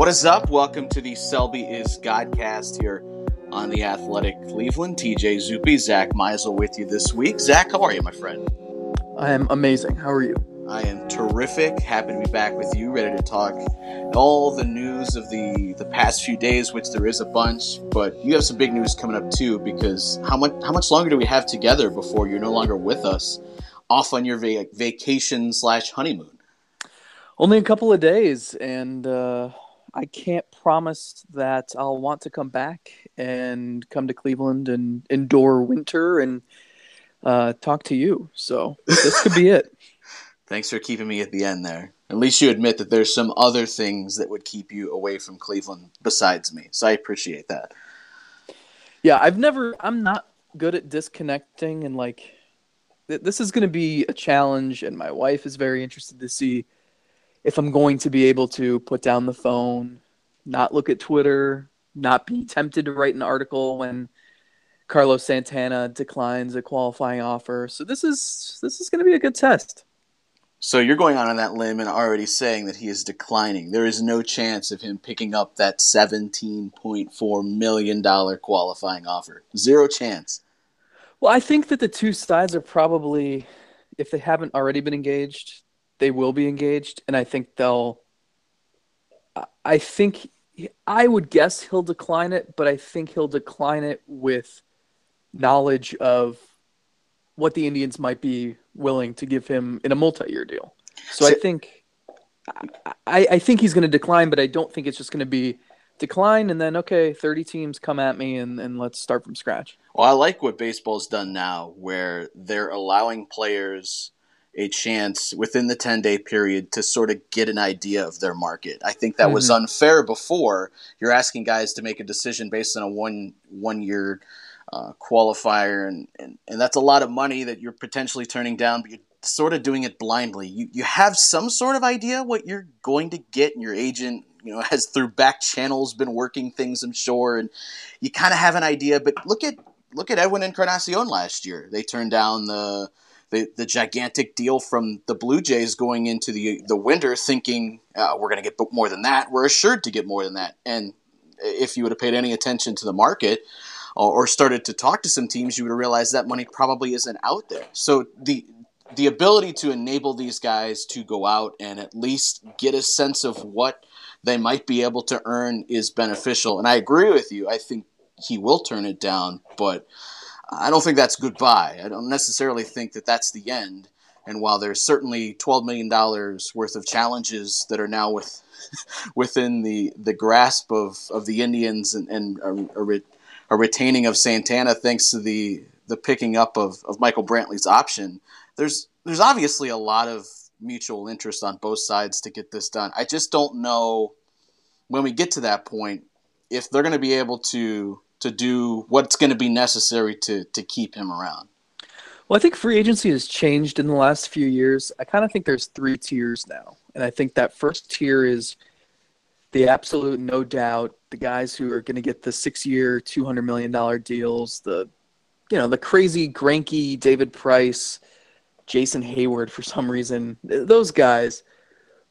What is up? Welcome to the Selby is Godcast here on the Athletic Cleveland. TJ Zuppe, Zack Meisel with you this week. Zack, how are you, my friend? I am amazing. How are you? I am terrific. Happy to be back with you, ready to talk all the news of the the past few days, which there is a bunch. But you have some big news coming up too, because how much how much longer do we have together before you're no longer with us, off on your va- vacation slash honeymoon? Only a couple of days, and uh, I can't promise that I'll want to come back and come to Cleveland and endure winter and uh, talk to you. So this could be it. Thanks for keeping me at the end there. At least you admit that there's some other things that would keep you away from Cleveland besides me. So I appreciate that. Yeah, I've never, I'm not good at disconnecting and like, th- this is going to be a challenge, and my wife is very interested to see if I'm going to be able to put down the phone, not look at Twitter, not be tempted to write an article when Carlos Santana declines a qualifying offer. So this is this is going to be a good test. So you're going out on that limb and already saying that he is declining. There is no chance of him picking up that $17.4 million qualifying offer. Zero chance. Well, I think that the two sides are probably, if they haven't already been engaged, they will be engaged. And I think they'll, I think, I would guess he'll decline it, but I think he'll decline it with knowledge of what the Indians might be willing to give him in a multi-year deal. So, so I think I, I think he's going to decline, but I don't think it's just going to be decline and then okay, thirty teams come at me and, and let's start from scratch. Well, I like what baseball's done now, where they're allowing players a chance within the 10 day period to sort of get an idea of their market. I think that mm-hmm. was unfair before. You're asking guys to make a decision based on a one one year uh, qualifier, and, and, and that's a lot of money that you're potentially turning down, but you're sort of doing it blindly. You, you have some sort of idea what you're going to get, and your agent, you know, has through back channels been working things, I'm sure, and you kind of have an idea. But look at look at Edwin Encarnacion last year. They turned down the the, the gigantic deal from the Blue Jays going into the the winter, thinking uh, we're going to get more than that. We're assured to get more than that. And if you would have paid any attention to the market or, or started to talk to some teams, you would have realized that money probably isn't out there. So the the ability to enable these guys to go out and at least get a sense of what they might be able to earn is beneficial. And I agree with you. I think he will turn it down, but I don't think that's goodbye. I don't necessarily think that that's the end. And while there's certainly $12 million worth of challenges that are now with, within the, the grasp of, of the Indians and, and a, a, a retaining of Santana thanks to the, the picking up of, of Michael Brantley's option, there's, there's obviously a lot of mutual interest on both sides to get this done. I just don't know when we get to that point if they're going to be able to to do what's going to be necessary to to keep him around. Well, I think free agency has changed in the last few years. I kind of think there's three tiers now, and I think that first tier is the absolute no doubt the guys who are going to get the six-year, two hundred million dollar deals, the you know the crazy Greinke, David Price, Jason Heyward for some reason, those guys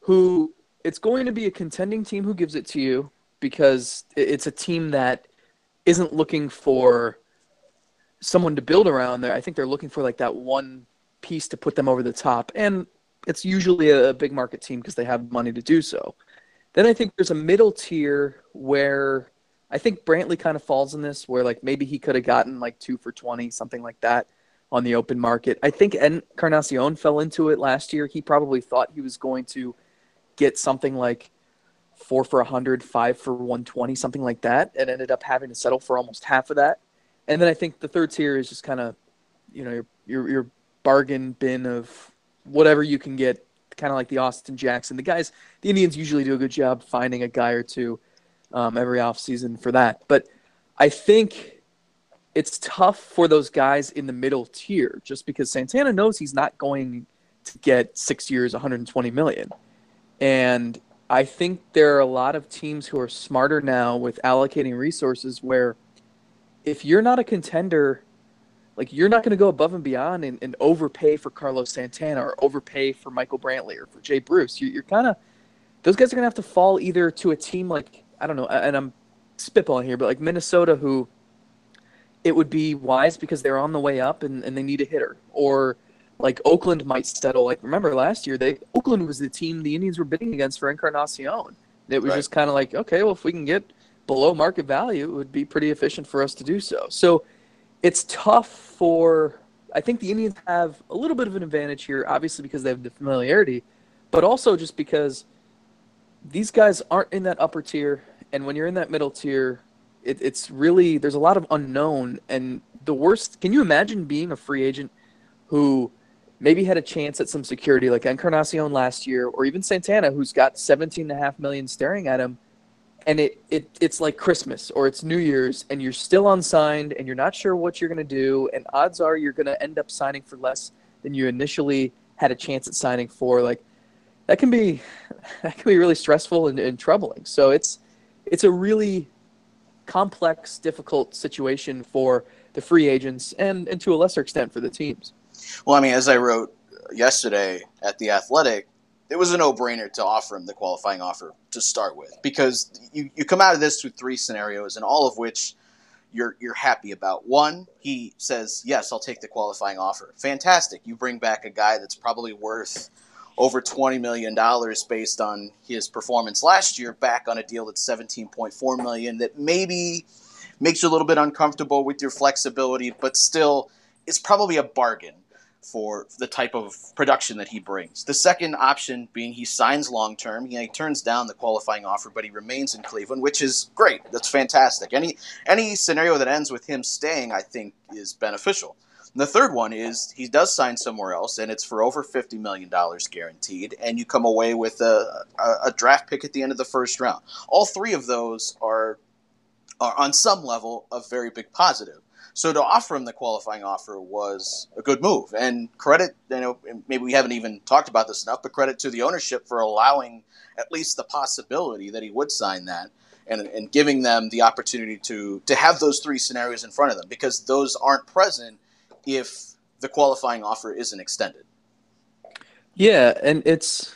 who it's going to be a contending team who gives it to you because it's a team that isn't looking for someone to build around there. I think they're looking for like that one piece to put them over the top. And it's usually a big market team because they have money to do so. Then I think there's a middle tier where I think Brantley kind of falls in this, where like maybe he could have gotten like two for 20, something like that on the open market. I think Encarnacion fell into it last year. He probably thought he was going to get something like four for 100, five for 120, something like that, and ended up having to settle for almost half of that. And then I think the third tier is just kind of, you know, your, your, your bargain bin of whatever you can get, kind of like the Austin Jackson. The guys, the Indians usually do a good job finding a guy or two um, every offseason for that. But I think it's tough for those guys in the middle tier just because Santana knows he's not going to get six years, 120 million. And I think there are a lot of teams who are smarter now with allocating resources where if you're not a contender, like you're not going to go above and beyond and, and, overpay for Carlos Santana or overpay for Michael Brantley or for Jay Bruce. You're, you're kind of those guys are going to have to fall either to a team like I don't know, and I'm spitballing here, but like Minnesota, who it would be wise because they're on the way up and, and they need a hitter, or like Oakland might settle. Like remember last year, they Oakland was the team the Indians were bidding against for Encarnacion. It was right. just kind of like, okay, well if we can get below market value, it would be pretty efficient for us to do so. So it's tough for. I think the Indians have a little bit of an advantage here, obviously because they have the familiarity, but also just because these guys aren't in that upper tier, and when you're in that middle tier, it, it's really there's a lot of unknown. And the worst, can you imagine being a free agent who maybe had a chance at some security like Encarnacion last year, or even Santana, who's got 17.5 million staring at him, and it, it it's like Christmas or it's New Year's, and you're still unsigned, and you're not sure what you're gonna do, and odds are you're gonna end up signing for less than you initially had a chance at signing for. Like that can be that can be really stressful and, and troubling. So it's it's a really complex, difficult situation for the free agents and, and to a lesser extent for the teams. Well, I mean, as I wrote yesterday at the Athletic, it was a no-brainer to offer him the qualifying offer to start with because you, you come out of this with three scenarios and all of which you're you're happy about. One, he says, "Yes, I'll take the qualifying offer." Fantastic. You bring back a guy that's probably worth over $20 million based on his performance last year back on a deal that's 17.4 million that maybe makes you a little bit uncomfortable with your flexibility, but still it's probably a bargain for the type of production that he brings. The second option being he signs long term. He, he, turns down the qualifying offer, but he remains in Cleveland, which is great. That's fantastic. Any any scenario that ends with him staying, I think, is beneficial. And the third one is he does sign somewhere else, and it's for over $50 million guaranteed, and you come away with a, a, a draft pick at the end of the first round. All three of those are, are on some level a very big positive. So to offer him the qualifying offer was a good move, and credit. You know, maybe we haven't even talked about this enough, but credit to the ownership for allowing at least the possibility that he would sign that, and, and giving them the opportunity to to have those three scenarios in front of them because those aren't present if the qualifying offer isn't extended. Yeah, and it's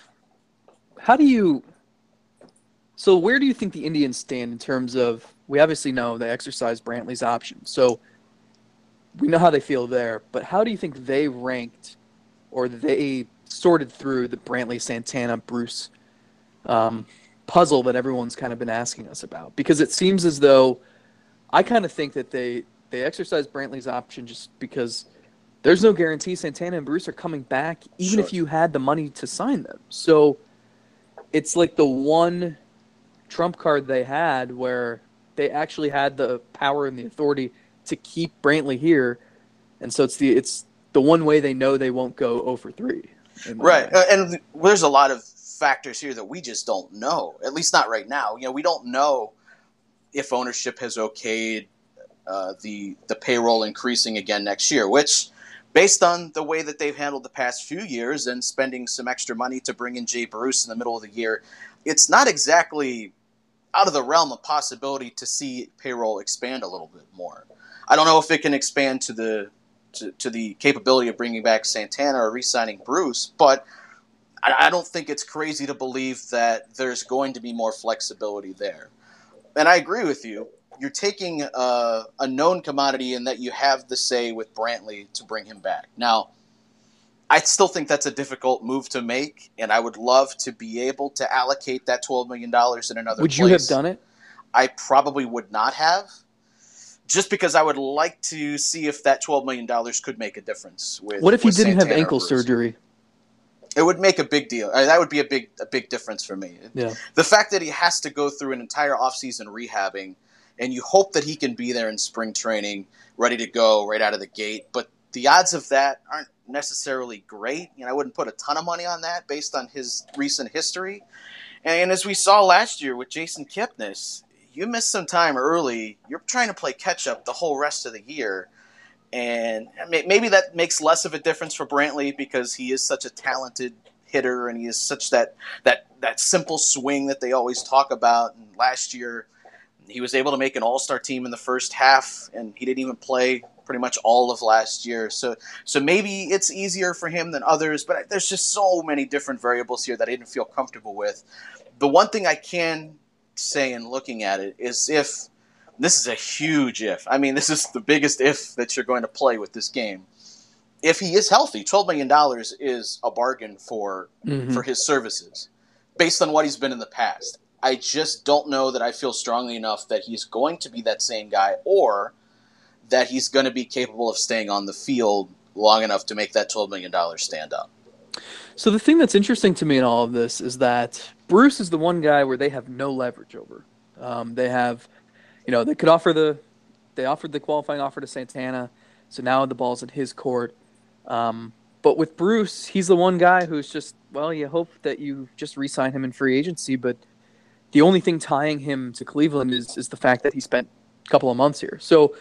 how do you so where do you think the Indians stand in terms of we obviously know they exercise Brantley's option. So we know how they feel there, but how do you think they ranked or they sorted through the Brantley Santana Bruce um, puzzle that everyone's kind of been asking us about? Because it seems as though I kind of think that they they exercise Brantley's option just because there's no guarantee Santana and Bruce are coming back, even sure. if you had the money to sign them. So it's like the one trump card they had where they actually had the power and the authority to keep Brantley here, and so it's the it's the one way they know they won't go over three. Right, uh, and there's a lot of factors here that we just don't know. At least not right now. You know, we don't know if ownership has okayed uh, the the payroll increasing again next year, which based on the way that they've handled the past few years and spending some extra money to bring in Jay Bruce in the middle of the year, it's not exactly out of the realm of possibility to see payroll expand a little bit more. I don't know if it can expand to the to, to the capability of bringing back Santana or re-signing Bruce, but I, I don't think it's crazy to believe that there's going to be more flexibility there. And I agree with you you're taking a, a known commodity and that you have the say with Brantley to bring him back. Now, I still think that's a difficult move to make, and I would love to be able to allocate that twelve million dollars in another. Would place. you have done it? I probably would not have, just because I would like to see if that twelve million dollars could make a difference. With what if he didn't Santana have ankle surgery? It would make a big deal. Uh, that would be a big a big difference for me. Yeah. The fact that he has to go through an entire offseason rehabbing and you hope that he can be there in spring training, ready to go right out of the gate. But the odds of that aren't necessarily great. You know, I wouldn't put a ton of money on that based on his recent history. And as we saw last year with Jason Kipnis, you miss some time early. You're trying to play catch up the whole rest of the year. And maybe that makes less of a difference for Brantley because he is such a talented hitter and he is such that that that simple swing that they always talk about. And last year, he was able to make an all-star team in the first half, and he didn't even play pretty much all of last year. So so maybe it's easier for him than others, but there's just so many different variables here that I didn't feel comfortable with. The one thing I can say in looking at it is if this is a huge if. I mean, this is the biggest if that you're going to play with this game. If he is healthy, twelve million dollars is a bargain for mm-hmm. for his services, based on what he's been in the past. I just don't know that I feel strongly enough that he's going to be that same guy, or that he's going to be capable of staying on the field long enough to make that $12 million stand up. So the thing that's interesting to me in all of this is that Bruce is the one guy where they have no leverage over. Um, they have, you know, they could offer the, they offered the qualifying offer to Santana, so now the ball's in his court. Um, but with Bruce, he's the one guy who's just, well, you hope that you just re-sign him in free agency, but the only thing tying him to Cleveland is is the fact that he spent a couple of months here. So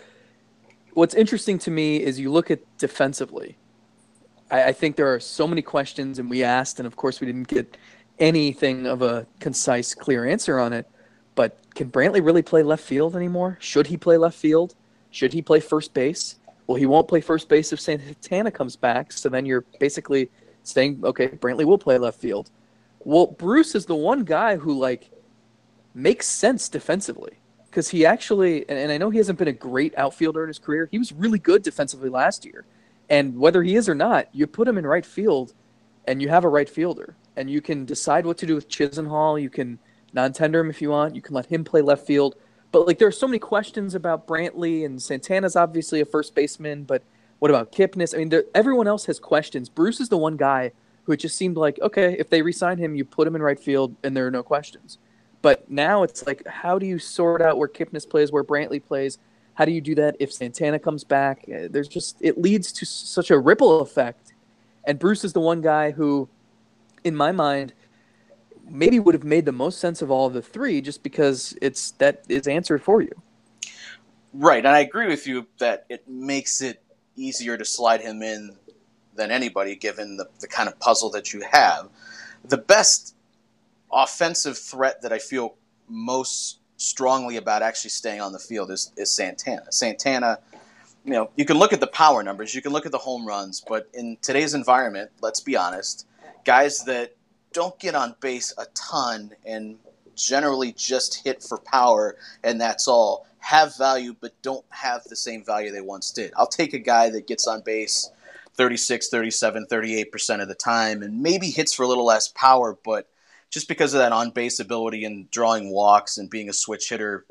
what's interesting to me is you look at defensively. I, I, think there are so many questions, and we asked, and of course we didn't get anything of a concise, clear answer on it. But can Brantley really play left field anymore? Should he play left field? Should he play first base? Well, he won't play first base if Santana comes back. So then you're basically saying, okay, Brantley will play left field. Well, Bruce is the one guy who like makes sense defensively because he actually, and I know he hasn't been a great outfielder in his career. He was really good defensively last year, and whether he is or not, you put him in right field, and you have a right fielder, and you can decide what to do with Chisenhall. You can non-tender him if you want. You can let him play left field. But like, there are so many questions about Brantley and Santana's obviously a first baseman, but what about Kipnis? I mean, there, everyone else has questions. Bruce is the one guy who it just seemed like okay, if they resign him, you put him in right field, and there are no questions. But now it's like, how do you sort out where Kipnis plays, where Brantley plays? How do you do that if Santana comes back? Uh, there's just it leads to such a ripple effect. And Bruce is the one guy who, in my mind, maybe would have made the most sense of all of the three, just because it's that is answered for you. Right, and I agree with you that it makes it easier to slide him in than anybody, given the, the kind of puzzle that you have. The best offensive threat that I feel most strongly about actually staying on the field is, is Santana. Santana, you know, you can look at the power numbers, you can look at the home runs, but in today's environment, let's be honest, guys that don't get on base a ton and generally just hit for power and that's all have value but don't have the same value they once did. I'll take a guy that gets on base 36, 37, 38% of the time and maybe hits for a little less power but just because of that on base ability and drawing walks and being a switch hitter,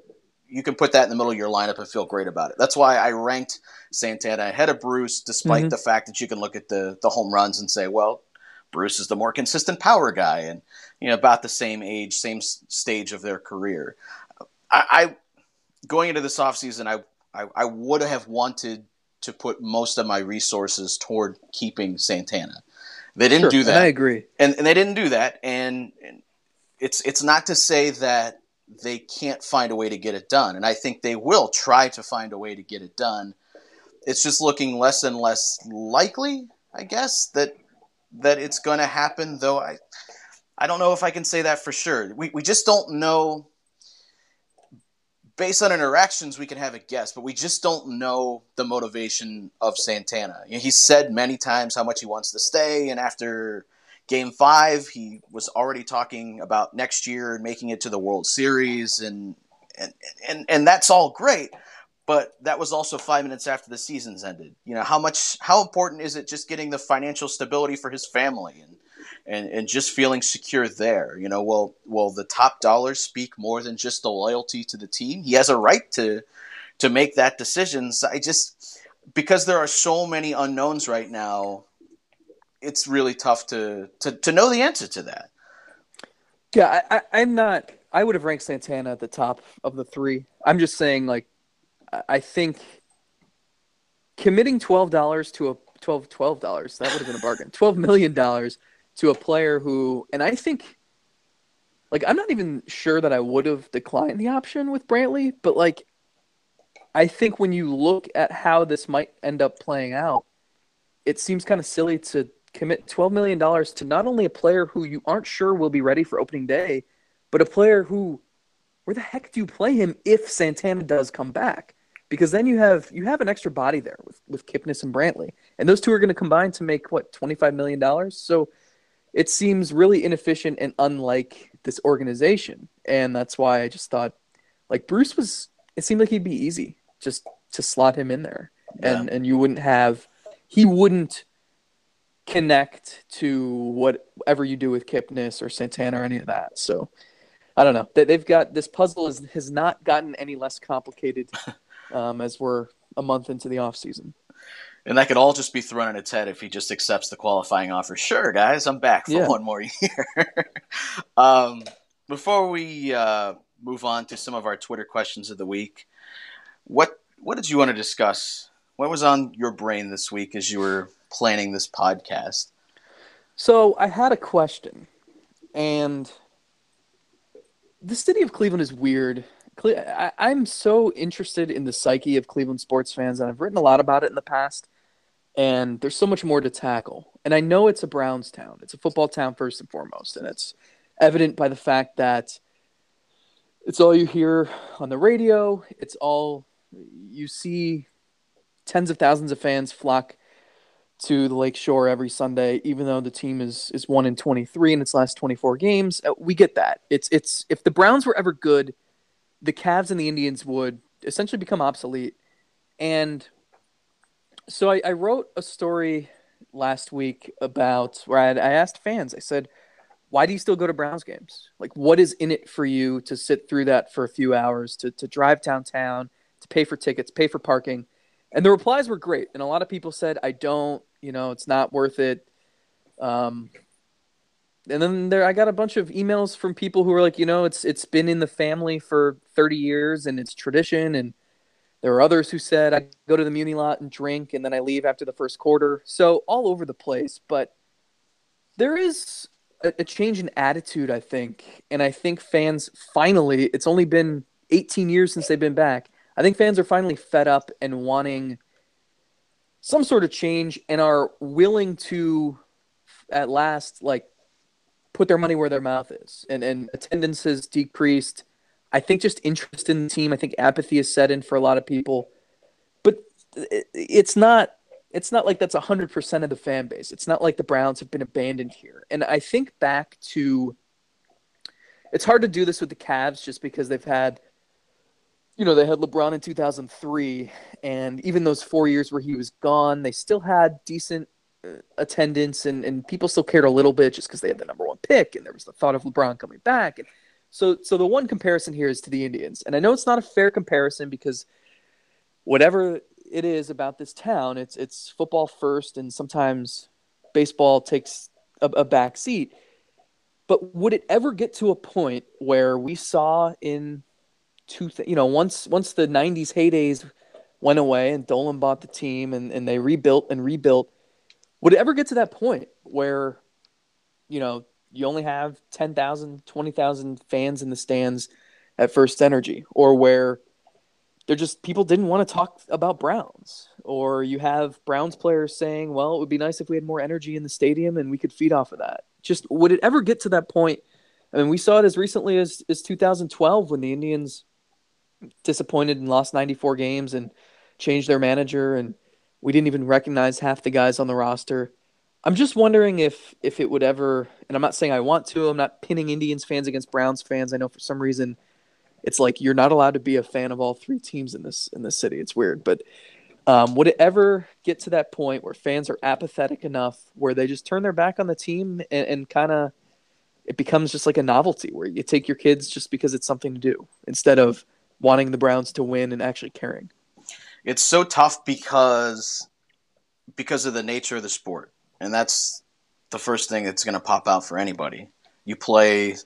you can put that in the middle of your lineup and feel great about it. That's why I ranked Santana ahead of Bruce, despite mm-hmm. the fact that you can look at the the home runs and say, well, Bruce is the more consistent power guy, and you know about the same age, same stage of their career. I, I going into this offseason, I, I I would have wanted to put most of my resources toward keeping Santana. They didn't sure, do that. I agree, and, and they didn't do that. And, and it's it's not to say that they can't find a way to get it done, and I think they will try to find a way to get it done. It's just looking less and less likely, I guess, that that it's going to happen. Though I, I don't know if I can say that for sure. We we just don't know based on interactions, we can have a guess, but we just don't know the motivation of Santana. You know, he said many times how much he wants to stay, and after Game Five, he was already talking about next year and making it to the World Series, and and and and that's all great. But that was also five minutes after the season's ended. You know how much, how important is it just getting the financial stability for his family and and, and just feeling secure there. You know, will will the top dollars speak more than just the loyalty to the team? He has a right to to make that decision. So I just because there are so many unknowns right now, it's really tough to to, to know the answer to that. Yeah, I, I, I'm not. I would have ranked Santana at the top of the three. I'm just saying, like, I think committing twelve dollars to a 12 dollars that would have been a bargain. Twelve million dollars to a player who, and I think, like, I'm not even sure that I would have declined the option with Brantley, but like, I think when you look at how this might end up playing out, it seems kind of silly to commit $12 million to not only a player who you aren't sure will be ready for opening day, but a player who, where the heck do you play him if Santana does come back? because then you have you have an extra body there with with Kipnis and Brantley, and those two are going to combine to make what twenty five million dollars. So it seems really inefficient and unlike this organization, and that's why I just thought like Bruce was. It seemed like he'd be easy just to slot him in there, yeah. and and you wouldn't have he wouldn't connect to whatever you do with Kipnis or Santana or any of that. So I don't know. They've got this puzzle is, has not gotten any less complicated um, as we're a month into the off season. And that could all just be thrown in its head if he just accepts the qualifying offer. Sure, guys, I'm back for yeah. one more year. um, before we uh, move on to some of our Twitter questions of the week, what what did you want to discuss? What was on your brain this week as you were planning this podcast? So I had a question, and the city of Cleveland is weird. I, am so interested in the psyche of Cleveland sports fans, and I've written a lot about it in the past. And there's so much more to tackle. And I know it's a Browns town. It's a football town first and foremost, and it's evident by the fact that it's all you hear on the radio. It's all you see. Tens of thousands of fans flock to the Lake Shore every Sunday, even though the team is is one in twenty three in its last twenty four games. Uh, we get that. It's it's if the Browns were ever good, the Cavs and the Indians would essentially become obsolete. And so I, I wrote a story last week about where I, had, I asked fans. I said, "Why do you still go to Browns games? Like, what is in it for you to sit through that for a few hours, to to drive downtown, to pay for tickets, pay for parking?" And the replies were great. And a lot of people said, I don't, you know, it's not worth it. Um, and then there, I got a bunch of emails from people who were like, you know, it's it's been in the family for 30 years and it's tradition. And there were others who said I go to the Muni lot and drink, and then I leave after the first quarter. So all over the place, but there is a, a change in attitude, I think, and I think fans finally. It's only been 18 years since they've been back I think fans are finally fed up and wanting some sort of change and are willing to at last like put their money where their mouth is. And and attendance has decreased. I think just interest in the team. I think apathy is set in for a lot of people. But it's not it's not like that's 100% of the fan base. It's not like the Browns have been abandoned here. And I think back to it's hard to do this with the Cavs just because they've had you know, they had LeBron in 2003, and even those four years where he was gone, they still had decent uh, attendance, and, and people still cared a little bit just because they had the number one pick, and there was the thought of LeBron coming back. And so, so the one comparison here is to the Indians, and I know it's not a fair comparison because whatever it is about this town, it's it's football first, and sometimes baseball takes a, a back seat. But would it ever get to a point where we saw in two th- you know once once the 90s heydays went away and Dolan bought the team and, and they rebuilt and rebuilt would it ever get to that point where you know you only have 10,000 20,000 fans in the stands at First Energy or where they're just people didn't want to talk about Browns. Or you have Browns players saying well it would be nice if we had more energy in the stadium and we could feed off of that. Just would it ever get to that point? I mean we saw it as recently as, as 2012 when the Indians disappointed and lost 94 games and changed their manager and we didn't even recognize half the guys on the roster. I'm just wondering if if it would ever and I'm not saying I want to, I'm not pinning Indians fans against Browns fans. I know for some reason it's like you're not allowed to be a fan of all three teams in this in this city. It's weird, but um, would it ever get to that point where fans are apathetic enough where they just turn their back on the team and, and kind of it becomes just like a novelty where you take your kids just because it's something to do instead of wanting the Browns to win and actually caring? It's so tough because because of the nature of the sport. And that's the first thing that's going to pop out for anybody. You play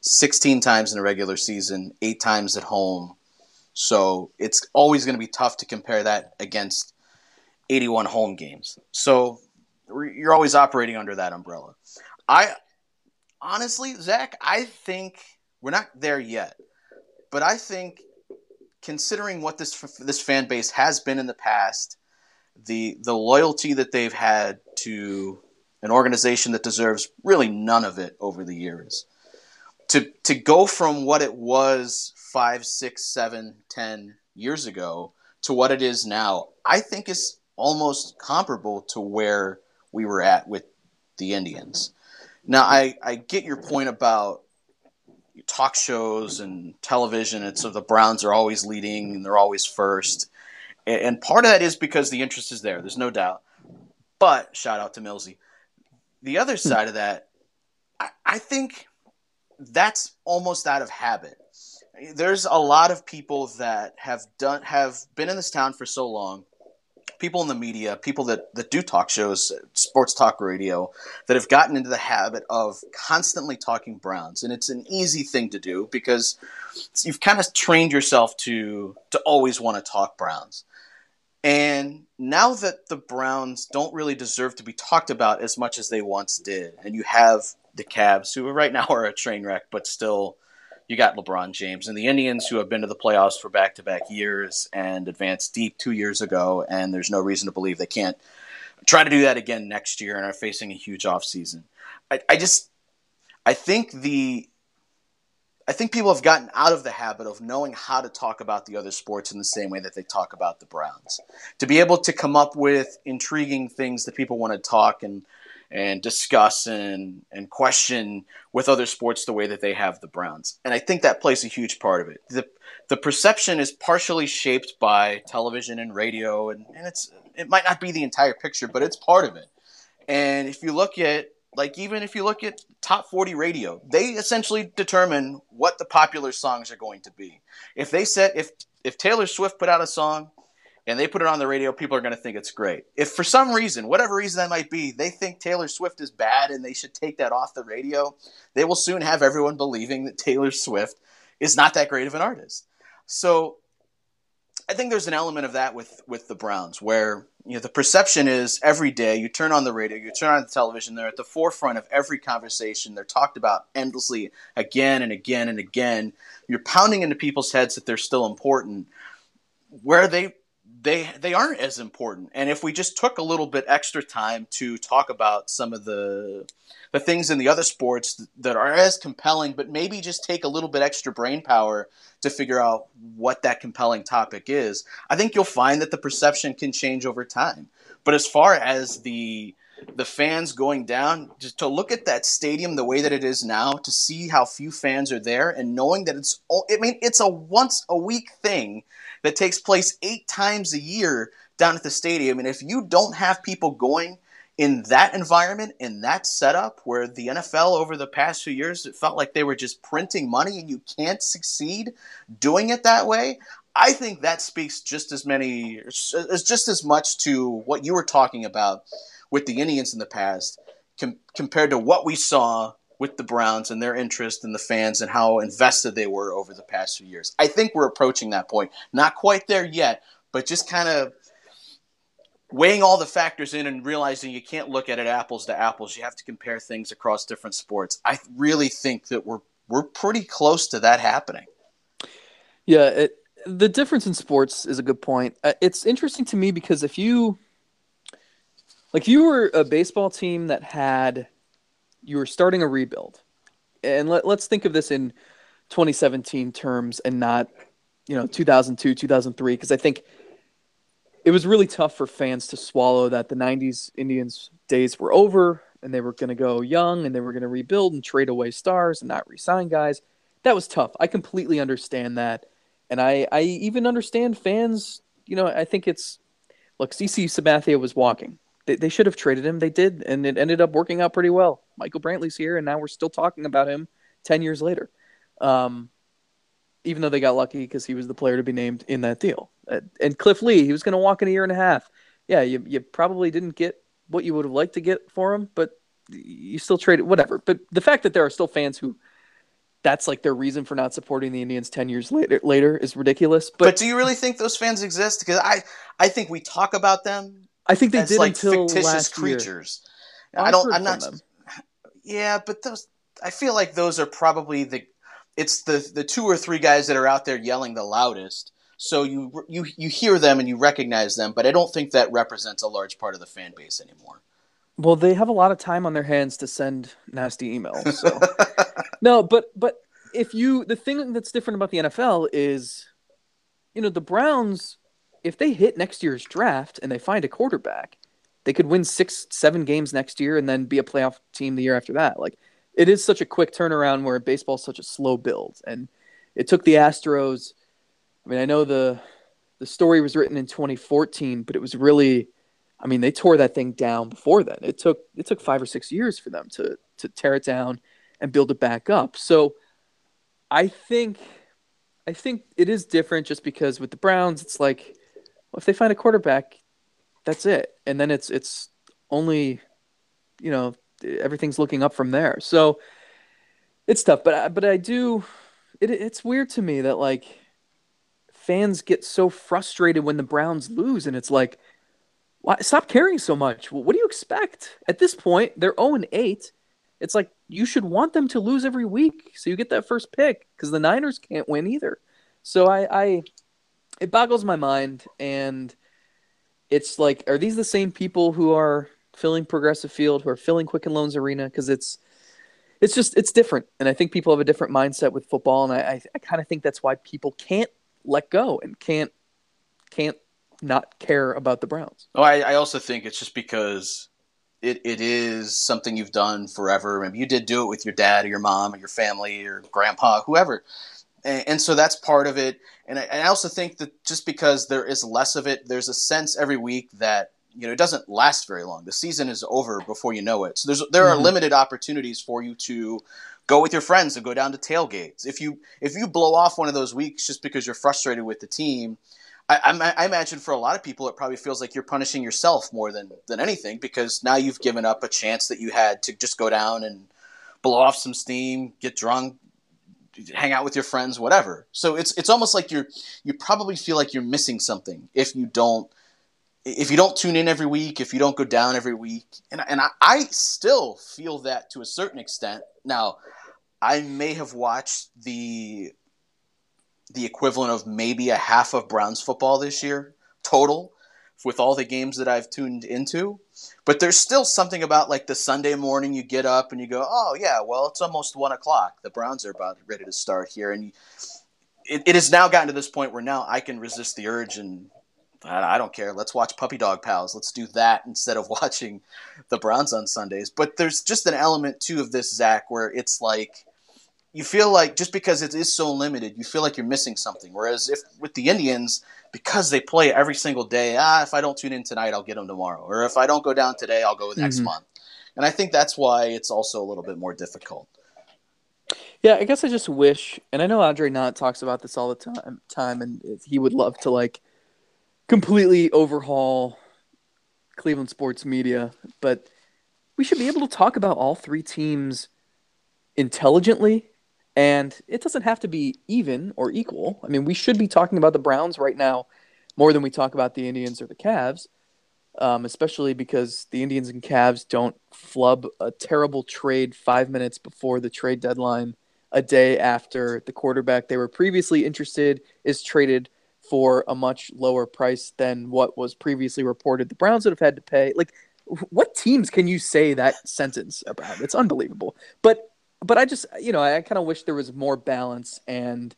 16 times in a regular season, 8 times at home. So it's always going to be tough to compare that against 81 home games. So you're always operating under that umbrella. I honestly, Zack, I think we're not there yet, but I think considering what this this fan base has been in the past, the the loyalty that they've had to an organization that deserves really none of it over the years, to to go from what it was five, six, seven, ten years ago to what it is now, I think is almost comparable to where we were at with the Indians. Now, I, I get your point about talk shows and television. It's so the Browns are always leading and they're always first. And part of that is because the interest is there. There's no doubt. But shout out to Millsy. The other hmm. side of that, I, I think that's almost out of habit. There's a lot of people that have done have been in this town for so long people in the media, people that, that do talk shows, sports talk radio, that have gotten into the habit of constantly talking Browns. And it's an easy thing to do because you've kind of trained yourself to to always want to talk Browns. And now that the Browns don't really deserve to be talked about as much as they once did, and you have the Cavs, who right now are a train wreck, but still you got LeBron James and the Indians, who have been to the playoffs for back to back years and advanced deep two years ago, and there's no reason to believe they can't try to do that again next year and are facing a huge offseason. I, I just I think the I think people have gotten out of the habit of knowing how to talk about the other sports in the same way that they talk about the Browns. To be able to come up with intriguing things that people want to talk and and discuss and and question with other sports the way that they have the Browns. And I think that plays a huge part of it. The the perception is partially shaped by television and radio and, and it's it might not be the entire picture, but it's part of it. And if you look at like even if you look at top 40 radio, they essentially determine what the popular songs are going to be. If they said if if Taylor Swift put out a song and they put it on the radio, people are going to think it's great. If for some reason, whatever reason that might be, they think Taylor Swift is bad and they should take that off the radio, they will soon have everyone believing that Taylor Swift is not that great of an artist. So I think there's an element of that with with the Browns where you know the perception is every day you turn on the radio, you turn on the television, they're at the forefront of every conversation. They're talked about endlessly again and again and again. You're pounding into people's heads that they're still important. Where they they they aren't as important. And if we just took a little bit extra time to talk about some of the the things in the other sports that are as compelling, but maybe just take a little bit extra brain power to figure out what that compelling topic is, I think you'll find that the perception can change over time. But as far as the the fans going down, just to look at that stadium the way that it is now, to see how few fans are there, and knowing that it's I mean it's a once a week thing that takes place eight times a year down at the stadium. And if you don't have people going in that environment, in that setup, where the NFL over the past few years, it felt like they were just printing money and you can't succeed doing it that way. I think that speaks just as many, just as much to what you were talking about with the Indians in the past, com- compared to what we saw with the Browns and their interest in the fans and how invested they were over the past few years. I think we're approaching that point. Not quite there yet, but just kind of weighing all the factors in and realizing you can't look at it apples to apples. You have to compare things across different sports. I really think that we're we're pretty close to that happening. Yeah, it, the difference in sports is a good point. Uh, it's interesting to me because if you like you were a baseball team that had you were starting a rebuild, and let, let's think of this in 2017 terms and not you know 2002 2003 because i think it was really tough for fans to swallow that the 90s indians days were over and they were going to go young and they were going to rebuild and trade away stars and not resign guys that was tough i completely understand that and i i even understand fans you know i think it's look cc sabathia was walking they, they should have traded him. They did, and it ended up working out pretty well. Michael Brantley's here, and now we're still talking about him ten years later. Um, even though they got lucky because he was the player to be named in that deal. Uh, and Cliff Lee, he was going to walk in a year and a half. Yeah, you you probably didn't get what you would have liked to get for him, but you still traded whatever. But the fact that there are still fans who that's like their reason for not supporting the Indians 10 years later later is ridiculous. But, but do you really think those fans exist? Because I, I think we talk about them I think they did like until fictitious creatures. Year. I don't. I'm not. Them. Yeah, but those. I feel like those are probably the. It's the the two or three guys that are out there yelling the loudest. So you you you hear them and you recognize them, but I don't think that represents a large part of the fan base anymore. Well, they have a lot of time on their hands to send nasty emails. So. no, but but if you the thing that's different about the NFL is, you know, the Browns if they hit next year's draft and they find a quarterback, they could win six, seven games next year and then be a playoff team the year after that. Like it is such a quick turnaround where baseball is such a slow build, and it took the Astros. I mean, I know the the story was written in 2014, but it was really, I mean, they tore that thing down before then. It took it took five or six years for them to to tear it down and build it back up. So, I think, I think it is different just because with the Browns, it's like, well, if they find a quarterback, that's it, and then it's it's only, you know, everything's looking up from there. So it's tough, but I, but I do. It, it's weird to me that like fans get so frustrated when the Browns lose, and it's like, why stop caring so much? What do you expect at this point? They're zero oh and eight. It's like you should want them to lose every week so you get that first pick because the Niners can't win either. So I, I, it boggles my mind, and it's like, are these the same people who are filling Progressive Field, who are filling Quicken Loans Arena? Because it's it's just it's different, and I think people have a different mindset with football, and I I, I kind of think that's why people can't let go and can't can't not care about the Browns. Oh, I, I also think it's just because it, it is something you've done forever. Maybe you did do it with your dad or your mom or your family or grandpa, whoever. And, so that's part of it. And I, and I also think that just because there is less of it, there's a sense every week that you know it doesn't last very long. The season is over before you know it. So there's there are mm-hmm. limited opportunities for you to go with your friends and go down to tailgates. If you if you blow off one of those weeks just because you're frustrated with the team, I, I, I, imagine for a lot of people it probably feels like you're punishing yourself more than than anything because now you've given up a chance that you had to just go down and blow off some steam, get drunk, hang out with your friends, whatever. So it's it's almost like you're you probably feel like you're missing something if you don't if you don't tune in every week, if you don't go down every week, and and I, I still feel that to a certain extent. Now, I may have watched the the equivalent of maybe a half of Browns football this year total with all the games that I've tuned into. But there's still something about like the Sunday morning you get up and you go, oh yeah, well it's almost one o'clock. The Browns are about ready to start here, and it, it has now gotten to this point where now I can resist the urge and I don't care. Let's watch Puppy Dog Pals. Let's do that instead of watching the Browns on Sundays. But there's just an element too of this Zack where it's like you feel like just because it is so limited, you feel like you're missing something. Whereas if with the Indians, because they play every single day, ah, if I don't tune in tonight, I'll get them tomorrow, or if I don't go down today, I'll go next mm-hmm. month. And I think that's why it's also a little bit more difficult. Yeah, I guess I just wish, and I know Andre Knott talks about this all the time, time, and he would love to like completely overhaul Cleveland sports media, but we should be able to talk about all three teams intelligently and it doesn't have to be even or equal. I mean, we should be talking about the Browns right now more than we talk about the Indians or the Cavs, um, especially because the Indians and Cavs don't flub a terrible trade five minutes before the trade deadline, a day after the quarterback they were previously interested is traded for a much lower price than what was previously reported. The Browns would have had to pay. Like, what teams can you say that sentence about? It's unbelievable. But, but I just, you know, I kind of wish there was more balance, and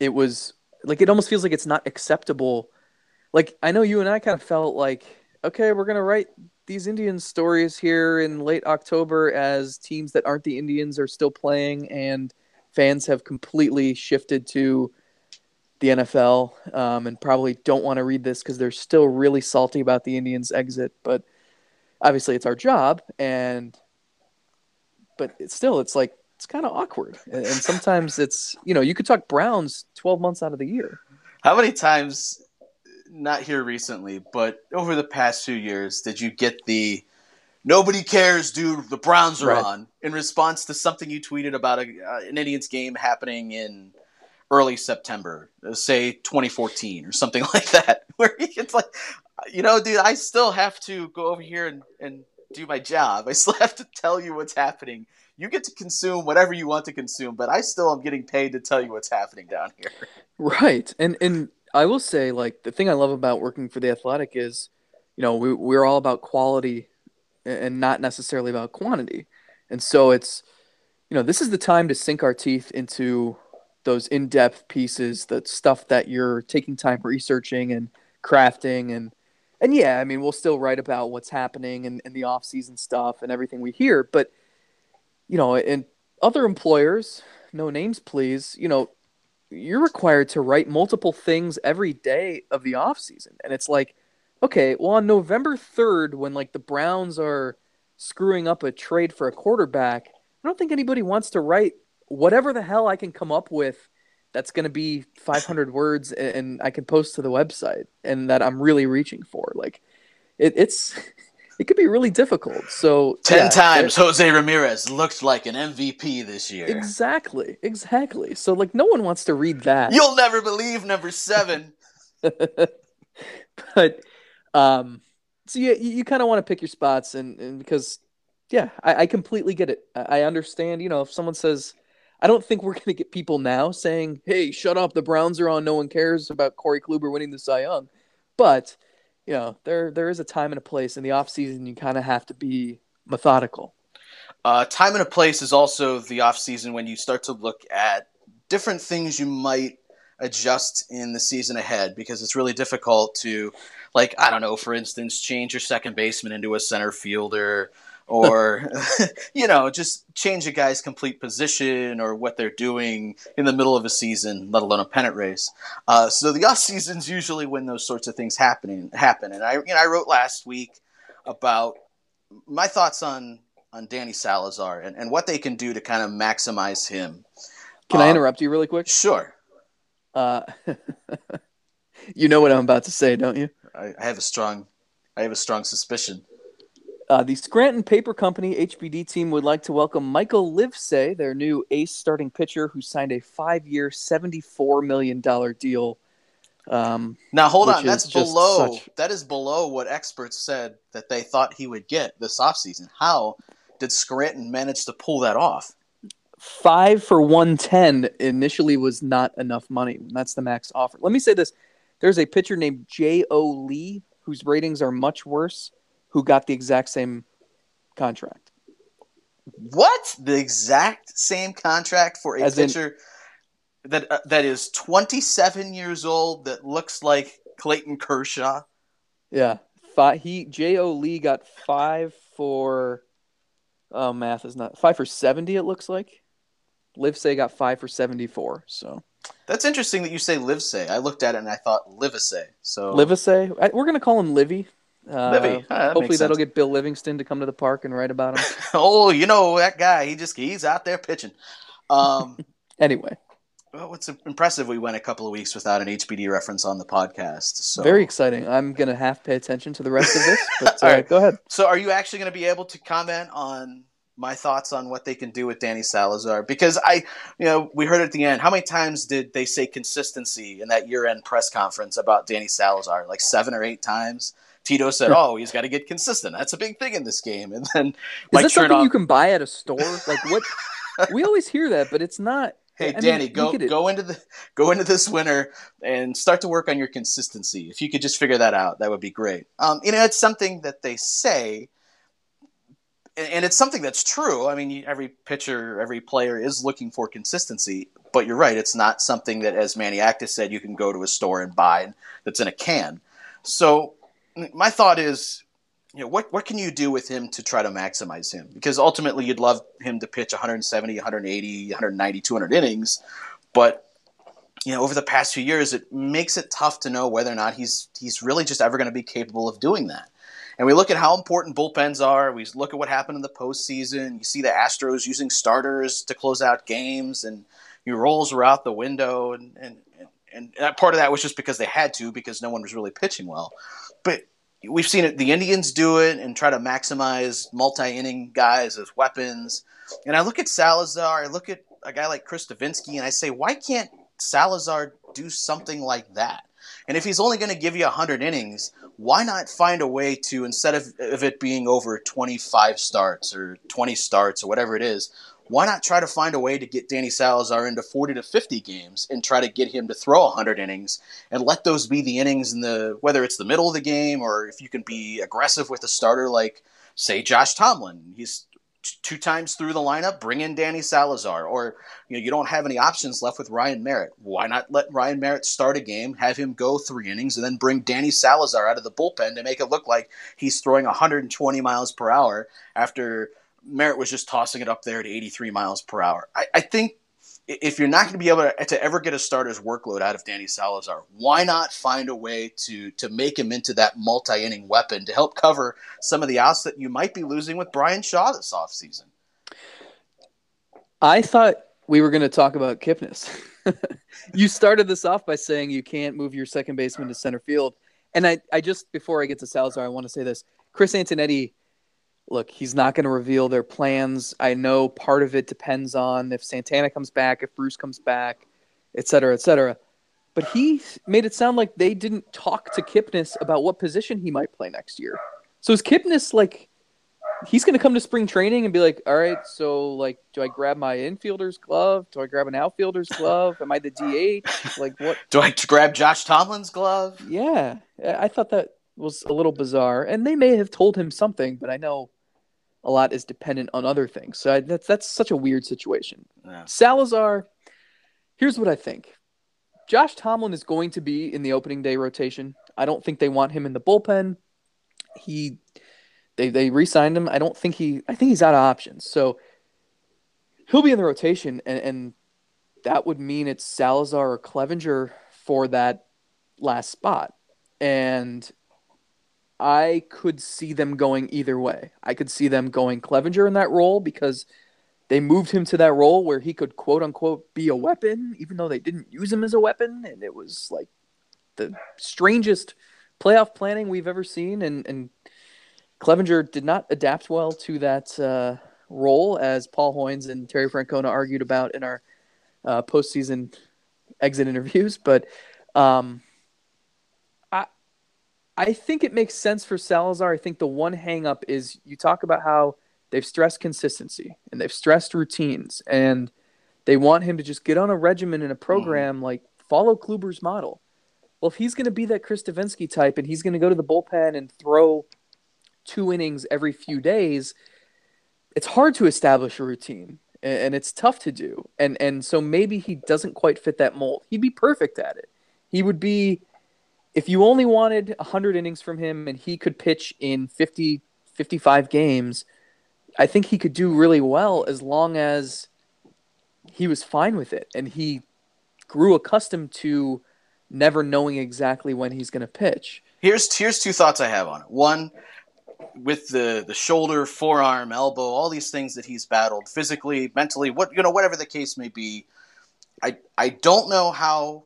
it was like it almost feels like it's not acceptable. Like I know you and I kind of felt like, okay, we're gonna write these Indian stories here in late October as teams that aren't the Indians are still playing, and fans have completely shifted to the NFL um, and probably don't want to read this because they're still really salty about the Indians' exit. But obviously, it's our job, and but it's still, it's like it's kind of awkward, and, and sometimes it's you know you could talk Browns twelve months out of the year. How many times, not here recently, but over the past few years, did you get the nobody cares, dude. The Browns are right. on in response to something you tweeted about a, uh, an Indians game happening in early September, uh, say 2014 or something like that, where it's like, you know, dude, I still have to go over here and, and do my job. I still have to tell you what's happening. You get to consume whatever you want to consume, but I still am getting paid to tell you what's happening down here. Right. And and I will say like the thing I love about working for the Athletic is, you know, we we're all about quality and not necessarily about quantity. And so it's you know, this is the time to sink our teeth into those in-depth pieces, the stuff that you're taking time researching and crafting and and yeah, I mean, we'll still write about what's happening and, and the off season stuff and everything we hear, but you know, and other employers, no names, please, you know, you're required to write multiple things every day of the off season, and it's like, okay, well, on November third, when like the Browns are screwing up a trade for a quarterback, I don't think anybody wants to write whatever the hell I can come up with that's going to be 500 words and I can post to the website and that I'm really reaching for. Like it, it's it could be really difficult. So ten yeah, times Jose Ramirez looked like an MVP this year. Exactly, exactly. So like no one wants to read that. You'll never believe number seven. but um, so yeah, you, you kind of want to pick your spots and, and because yeah, I, I completely get it. I, I understand. You know, if someone says I don't think we're going to get people now saying, "Hey, shut up! The Browns are on. No one cares about Corey Kluber winning the Cy Young." But you know, there there is a time and a place in the off season. You kind of have to be methodical. Uh, time and a place is also the off season when you start to look at different things you might adjust in the season ahead because it's really difficult to, like, I don't know, for instance, change your second baseman into a center fielder or you know just change a guy's complete position or what they're doing in the middle of a season let alone a pennant race. Uh, so the off season's usually when those sorts of things happening happen. And i you know i wrote last week about my thoughts on on danny salazar and, and what they can do to kind of maximize him. Can um, i interrupt you really quick? Sure. Uh, you know what i'm about to say don't you? I, I have a strong i have a strong suspicion uh, the Scranton Paper Company HBD team would like to welcome Michael Livesay, their new ace starting pitcher, who signed a five-year, seventy-four million dollar deal. Um, now hold on, that's below such... that is below what experts said that they thought he would get this offseason. How did Scranton manage to pull that off? Five for one ten initially was not enough money. That's the max offer. Let me say this: there's a pitcher named J. O. Lee whose ratings are much worse who got the exact same contract. What? The exact same contract for a As pitcher in, that uh, that is 27 years old that looks like Clayton Kershaw? Yeah. Five, he J.O. Lee got 5 for Oh, math is not. 5 for 70 it looks like. Livesay got 5 for 74, so that's interesting that you say Livesay. I looked at it and I thought Livesay. So Livesay. we're gonna call him Livy uh, Livy. Ah, that hopefully that'll get Bill Livingston to come to the park and write about him. oh, you know that guy. He just he's out there pitching. Um, anyway, well, what's impressive? We went a couple of weeks without an HBD reference on the podcast. So very exciting. I'm gonna to pay attention to the rest of this. But uh, right. go ahead. So, are you actually going to be able to comment on my thoughts on what they can do with Danny Salazar because I, you know, we heard at the end. How many times did they say consistency in that year-end press conference about Danny Salazar? Like seven or eight times. Tito said, "Oh, he's got to get consistent. That's a big thing in this game." And then is Mike that something you can buy at a store? Like what? we always hear that, but it's not. Hey, I Danny, mean, go go into the go into this winter and start to work on your consistency. If you could just figure that out, that would be great. Um, you know, it's something that they say, and it's something that's true. I mean, every pitcher, every player is looking for consistency. But you're right; it's not something that, as Manny Acta said, you can go to a store and buy that's in a can. So my thought is, you know, what what can you do with him to try to maximize him? Because ultimately, you'd love him to pitch 170, 180, 190, 200 innings, but you know, over the past few years, it makes it tough to know whether or not he's he's really just ever going to be capable of doing that. And we look at how important bullpens are. We look at what happened in the postseason. You see the Astros using starters to close out games, and your roles were out the window. And, and, and, part of that was just because they had to, because no one was really pitching well but we've seen it. The Indians do it and try to maximize multi-inning guys as weapons. And I look at Salazar, I look at a guy like Chris Devenski, and I say, why can't Salazar do something like that? And if he's only going to give you 100 innings, why not find a way to, instead of, of it being over 25 starts or 20 starts or whatever it is, why not try to find a way to get Danny Salazar into 40 to 50 games and try to get him to throw 100 innings and let those be the innings in the whether it's the middle of the game or if you can be aggressive with a starter like say Josh Tomlin. He's two times through the lineup, bring in Danny Salazar. Or you know, you don't have any options left with Ryan Merritt. Why not let Ryan Merritt start a game, have him go three innings, and then bring Danny Salazar out of the bullpen to make it look like he's throwing 120 miles per hour after Merritt was just tossing it up there at 83 miles per hour. I, I think if you're not going to be able to, to, ever get a starter's workload out of Danny Salazar, why not find a way to to make him into that multi-inning weapon to help cover some of the outs that you might be losing with Brian Shaw this offseason? I thought we were going to talk about Kipnis. you started this off by saying you can't move your second baseman to center field. And I, I just, before I get to Salazar, I want to say this. Chris Antonetti – look, he's not going to reveal their plans. I know part of it depends on if Santana comes back, if Bruce comes back, et cetera, et cetera. But he made it sound like they didn't talk to Kipnis about what position he might play next year. So is Kipnis like he's going to come to spring training and be like, "All right, so like, do I grab my infielder's glove? Do I grab an outfielder's glove? Am I the DH? Like, what? do I grab Josh Tomlin's glove?" Yeah, I thought that was a little bizarre, and they may have told him something, but I know a lot is dependent on other things. So I, that's that's such a weird situation. Yeah. Salazar, here's what I think. Josh Tomlin is going to be in the opening day rotation. I don't think they want him in the bullpen. He they they re-signed him. I don't think he I think he's out of options. So he'll be in the rotation and, and that would mean it's Salazar or Clevinger for that last spot. And I could see them going either way. I could see them going Clevinger in that role because they moved him to that role where he could quote unquote be a weapon, even though they didn't use him as a weapon, and it was like the strangest playoff planning we've ever seen. And and Clevinger did not adapt well to that uh, role, as Paul Hoynes and Terry Francona argued about in our uh, postseason exit interviews. But um, I think it makes sense for Salazar. I think the one hangup is you talk about how they've stressed consistency and they've stressed routines and they want him to just get on a regimen and a program mm-hmm. like follow Kluber's model. Well, if he's going to be that Chris Devenski type and he's going to go to the bullpen and throw two innings every few days, it's hard to establish a routine and it's tough to do. And and so maybe he doesn't quite fit that mold. He'd be perfect at it. He would be if you only wanted 100 innings from him and he could pitch in 50 55 games i think he could do really well as long as he was fine with it. And he grew accustomed to never knowing exactly when he's going to pitch. Here's here's two thoughts i have on it. One with the the shoulder forearm elbow all these things that he's battled physically mentally what you know whatever the case may be i i don't know how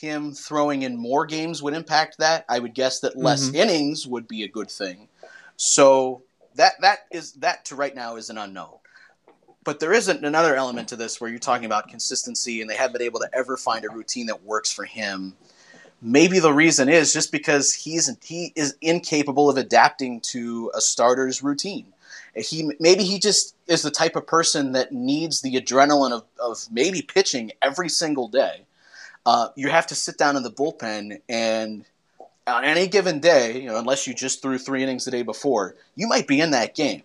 him throwing in more games would impact that. I would guess that less mm-hmm. innings would be a good thing. So that that is that to right now is an unknown. But there isn't another element to this where you're talking about consistency and they haven't been able to ever find a routine that works for him. Maybe the reason is just because he's he is incapable of adapting to a starter's routine. He maybe he just is the type of person that needs the adrenaline of, of maybe pitching every single day uh, you have to sit down in the bullpen and on any given day, you know, unless you just threw three innings the day before, you might be in that game.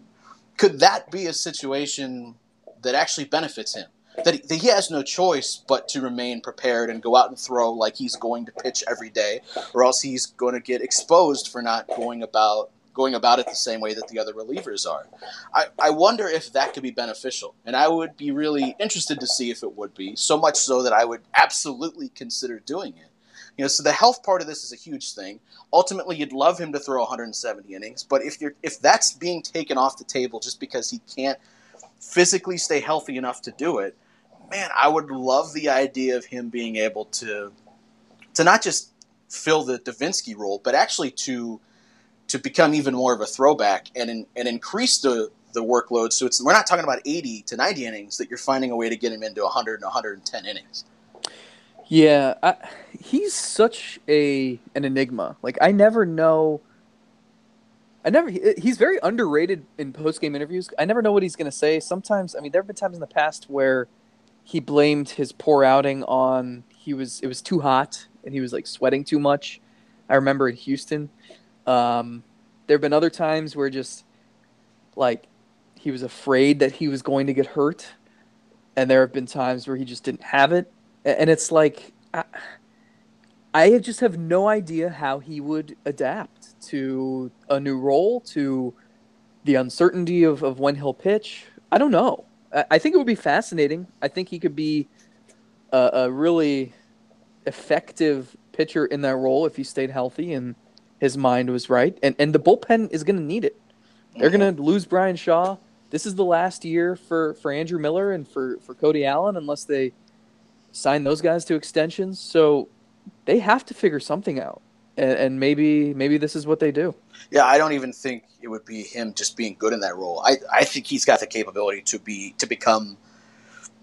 Could that be a situation that actually benefits him? That, that he has no choice but to remain prepared and go out and throw like he's going to pitch every day, or else he's going to get exposed for not going about going about it the same way that the other relievers are. I, I wonder if that could be beneficial, and I would be really interested to see if it would be, so much so that I would absolutely consider doing it. You know, so the health part of this is a huge thing. Ultimately, you'd love him to throw 170 innings, but if you're if that's being taken off the table just because he can't physically stay healthy enough to do it, man, I would love the idea of him being able to to not just fill the Devenski role, but actually to to become even more of a throwback and in, and increase the the workload. So it's we're not talking about 80 to 90 innings that you're finding a way to get him into 100 and 110 innings. Yeah, I, he's such a an enigma. Like I never know. I never. He's very underrated in post game interviews. I never know what he's going to say. Sometimes, I mean, there have been times in the past where he blamed his poor outing on he was it was too hot and he was like sweating too much. I remember in Houston, um, there have been other times where just like he was afraid that he was going to get hurt, and there have been times where he just didn't have it, and it's like. I, I just have no idea how he would adapt to a new role, to the uncertainty of, of when he'll pitch. I don't know. I, think it would be fascinating. I think he could be a, a really effective pitcher in that role if he stayed healthy and his mind was right. And and the bullpen is going to need it. They're going to mm-hmm. lose Brian Shaw. This is the last year for, for Andrew Miller and for, for Cody Allen unless they sign those guys to extensions. So they have to figure something out. And, and maybe maybe this is what they do. Yeah, I don't even think it would be him just being good in that role. I, I think he's got the capability to be to become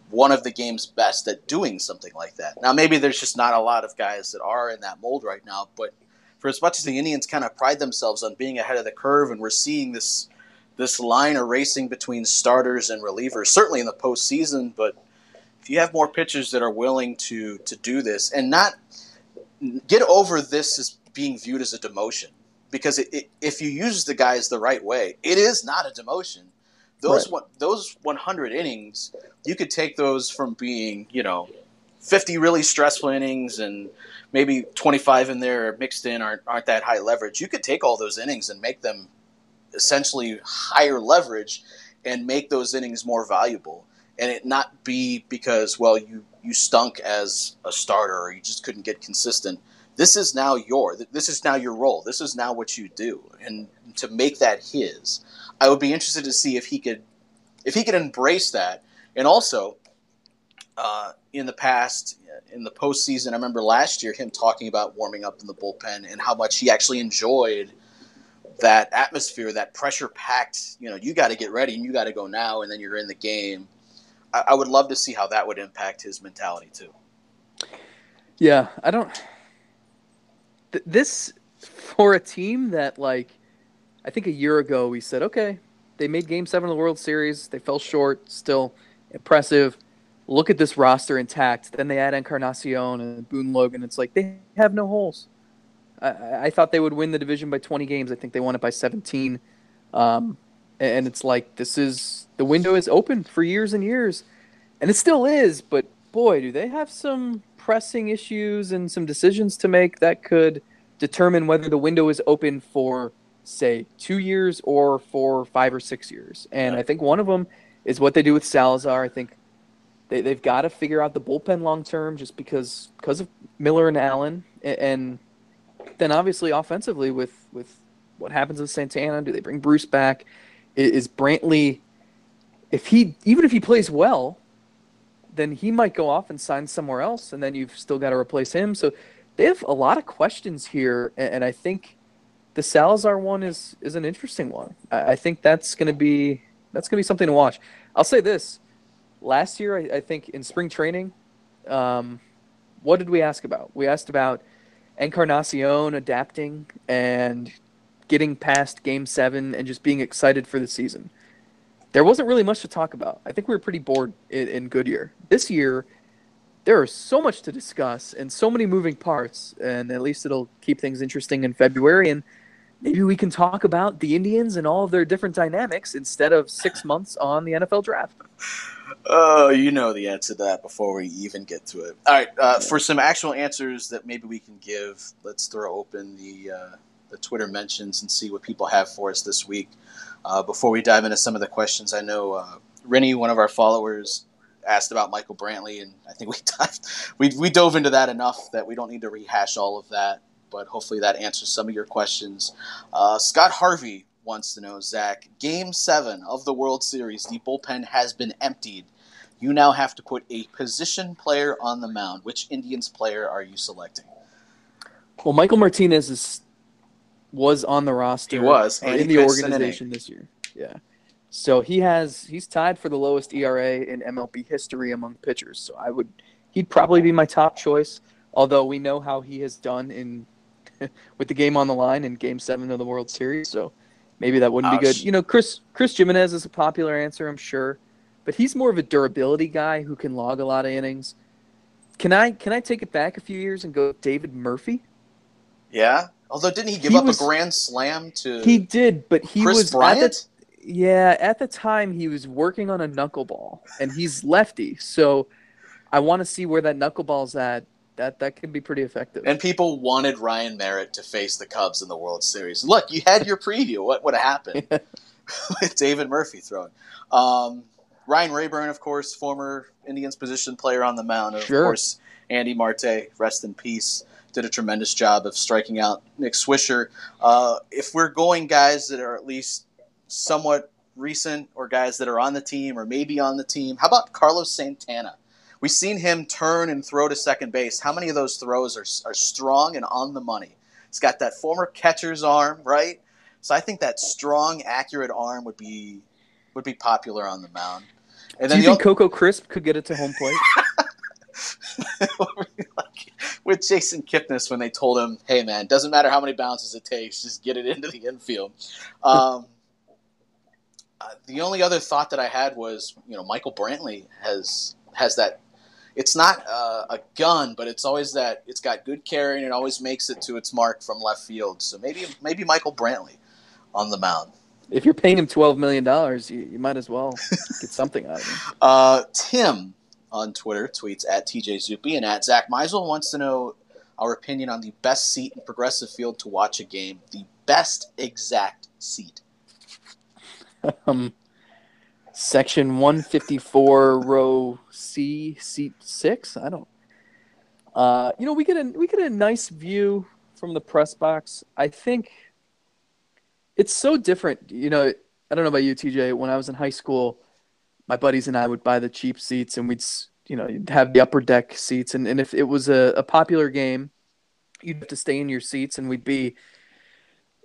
one of the game's best at doing something like that. Now, maybe there's just not a lot of guys that are in that mold right now, but for as much as the Indians kind of pride themselves on being ahead of the curve, and we're seeing this this line erasing between starters and relievers, certainly in the postseason, but if you have more pitchers that are willing to to do this and not get over this as being viewed as a demotion, because it, it, if you use the guys the right way, it is not a demotion those right. one, those 100 innings, you could take those from being you know 50 really stressful innings and maybe 25 in there mixed in aren't aren't that high leverage. You could take all those innings and make them essentially higher leverage and make those innings more valuable and it not be because well you you stunk as a starter or you just couldn't get consistent this is now your this is now your role this is now what you do and to make that his I would be interested to see if he could if he could embrace that. And also, uh, in the past, in the postseason, I remember last year him talking about warming up in the bullpen and how much he actually enjoyed that atmosphere, that pressure packed. You know, you got to get ready and you got to go now, and then you're in the game. I, I would love to see how that would impact his mentality too. Yeah, I don't. Th- this for a team that like I think a year ago we said, okay, they made Game Seven of the World Series. They fell short. Still impressive. Look at this roster intact. Then they add Encarnacion and Boone Logan. It's like they have no holes. I, I thought they would win the division by 20 games. I think they won it by 17. Um, and it's like this is the window is open for years and years, and it still is. But boy, do they have some pressing issues and some decisions to make that could determine whether the window is open for say two years or for five or six years. And. I think one of them is what they do with Salazar. I think they, they've got to figure out the bullpen long term just because because of Miller and Allen. And then obviously offensively with, with what happens with Santana. Do they bring Bruce back? Is Brantley, if he even if he plays well, then he might go off and sign somewhere else, and then you've still got to replace him. So they have a lot of questions here, and I think the Salazar one is is an interesting one. I, think that's going to be that's going to be something to watch. I'll say this: last year, I, I think in spring training, um, what did we ask about? We asked about Encarnacion adapting and getting past Game Seven and just being excited for the season. There wasn't really much to talk about. I think we were pretty bored in, in Goodyear. This year, there is so much to discuss and so many moving parts, and at least it'll keep things interesting in February. And maybe we can talk about the Indians and all of their different dynamics instead of six months on the NFL draft. Oh, you know the answer to that before we even get to it. All right, uh, for some actual answers that maybe we can give, let's throw open the uh, the Twitter mentions and see what people have for us this week. Uh, before we dive into some of the questions, I know uh, Rennie, one of our followers, asked about Michael Brantley, and I think we dived, we we dove into that enough that we don't need to rehash all of that but hopefully that answers some of your questions. Uh, Scott Harvey wants to know, Zack, Game 7 of the World Series, the bullpen has been emptied. You now have to put a position player on the mound. Which Indians player are you selecting? Well, Michael Martinez is, was on the roster. He was in the organization this year. Yeah. So he has he's tied for the lowest ERA in MLB history among pitchers. So I would he'd probably be my top choice. Although we know how he has done in with the game on the line in Game Seven of the World Series. So maybe that wouldn't be good. You know, Chris Chris Gimenez is a popular answer, I'm sure, but he's more of a durability guy who can log a lot of innings. Can I can I take it back a few years and go David Murphy? Yeah, although didn't he give he up was, a grand slam to? He did, but he Chris was Bryant. Yeah, at the time he was working on a knuckleball, and he's lefty, so I want to see where that knuckleball's at. That that could be pretty effective. And people wanted Ryan Merritt to face the Cubs in the World Series. Look, you had your preview. What would have happened with David Murphy throwing? Um, Ryan Raburn, of course, former Indians position player on the mound. Of Sure. course, Andy Marte, rest in peace, did a tremendous job of striking out Nick Swisher. Uh, if we're going guys that are at least somewhat recent or guys that are on the team or maybe on the team, how about Carlos Santana? We've seen him turn and throw to second base. How many of those throws are, are strong and on the money? He's got that former catcher's arm, right? So I think that strong, accurate arm would be would be popular on the mound. And Do you the think Coco Crisp could get it to home plate? like with Jason Kipnis when they told him, "Hey, man, doesn't matter how many bounces it takes, just get it into the infield." Um, uh, the only other thought that I had was, you know, Michael Brantley has has that. It's not uh, a gun, but it's always that. It's got good carry and it always makes it to its mark from left field. So maybe maybe Michael Brantley on the mound. if you're paying him twelve million dollars, you, you might as well get something out of him. Uh, Tim on Twitter tweets at TJ Zuppe and at Zack Meisel wants to know our opinion on the best seat in Progressive Field to watch a game. The best exact seat. Um, section one fifty four, row C, seat six. I don't. Uh, you know, we get a we get a nice view from the press box. I think it's so different. You know, I don't know about you, TJ. When I was in high school, my buddies and I would buy the cheap seats, and we'd you know you'd have the upper deck seats, and, and if it was a, a popular game, you'd have to stay in your seats, and we'd be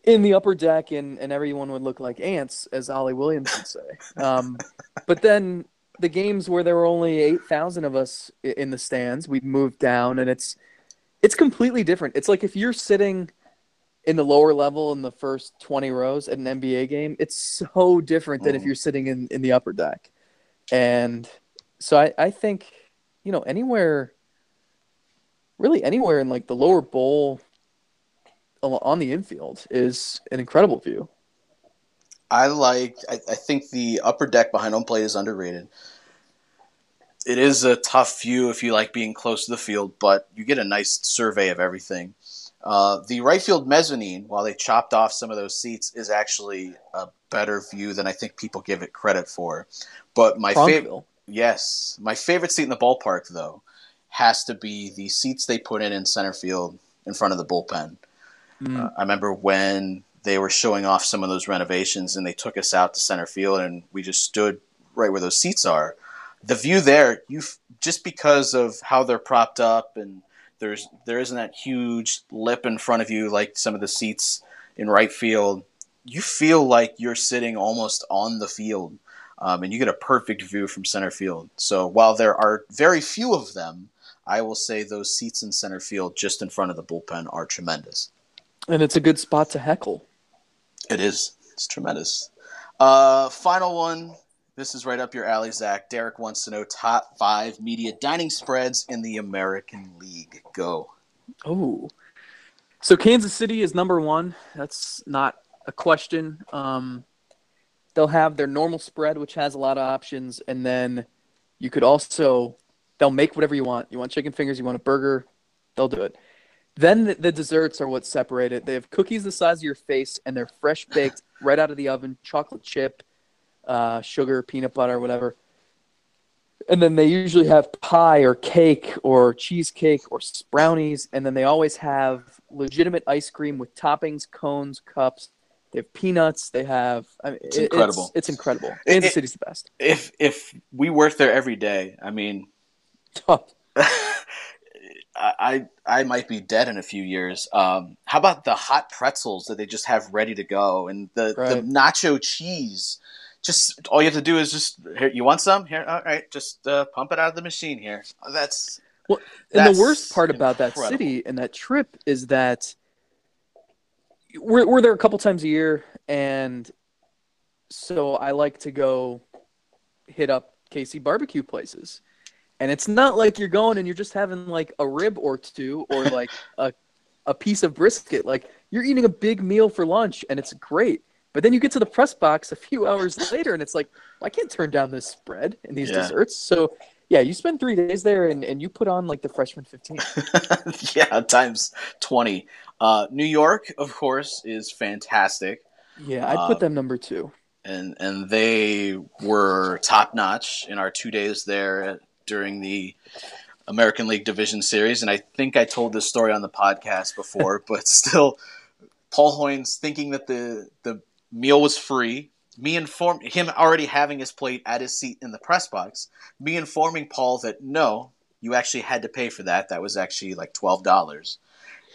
in the upper deck, and, and everyone would look like ants, as Ollie Williams would say. Um, but then the games where there were only eight thousand of us in the stands, we'd move down, and it's it's completely different. It's like if you're sitting in the lower level in the first 20 rows at an NBA game, it's so different than if Mhm. you're sitting in, in the upper deck. And so I, I think, you know, anywhere, really anywhere in like the lower bowl on the infield is an incredible view. I like. I, I think the upper deck behind home plate is underrated. It is a tough view if you like being close to the field, but you get a nice survey of everything. Uh, the right field mezzanine, while they chopped off some of those seats, is actually a better view than I think people give it credit for. But my favorite, yes, my favorite seat in the ballpark though has to be the seats they put in in center field in front of the bullpen. Mm. Uh, I remember when they were showing off some of those renovations and they took us out to center field and we just stood right where those seats are. The view there, you just because of how they're propped up and there's there isn't that huge lip in front of you like some of the seats in right field. You feel like you're sitting almost on the field, um, and you get a perfect view from center field. So while there are very few of them, I will say those seats in center field, just in front of the bullpen, are tremendous. And it's a good spot to heckle. It is. It's tremendous. Uh, final one. This is right up your alley, Zack. Derek wants to know top five media dining spreads in the American League. Go. Oh. So Kansas City is number one. That's not a question. Um, they'll have their normal spread, which has a lot of options, and then you could also they'll make whatever you want. You want chicken fingers, you want a burger, they'll do it. Then the, the desserts are what separate it. They have cookies the size of your face, and they're fresh baked right out of the oven, chocolate chip, uh, sugar, peanut butter, whatever. And then they usually have pie or cake or cheesecake or brownies, and then they always have legitimate ice cream with toppings, cones, cups. They have peanuts. They have. I mean, It's it- incredible. It's, incredible. It- Kansas City's the best. If if we worked there every day, I mean, I I might be dead in a few years. Um, how about the hot pretzels that they just have ready to go, and the the nacho cheese? Just all you have to do is just here. You want some? Here, all right. Just uh, pump it out of the machine here. That's well And That's the worst part about that city and that trip is that we're, we're there a couple times a year, and so I like to go hit up KC barbecue places. And it's not like you're going and you're just having like a rib or two or like a, a piece of brisket. Like you're eating a big meal for lunch, and it's great. But then you get to the press box a few hours later, and it's like, well, I can't turn down this spread and these Yeah. desserts. So, yeah, you spend three days there, and, and you put on like the freshman 15. yeah, times 20. Uh, New York, of course, is fantastic. Yeah, I'd Uh, put them number two. and and they were top notch in our two days there during the American League Division Series. And I think I told this story on the podcast before, but still, Paul Hoynes thinking that the the meal was free. Me inform him already having his plate at his seat in the press box. Me informing Paul that no, you actually had to pay for that. That was actually like twelve dollars.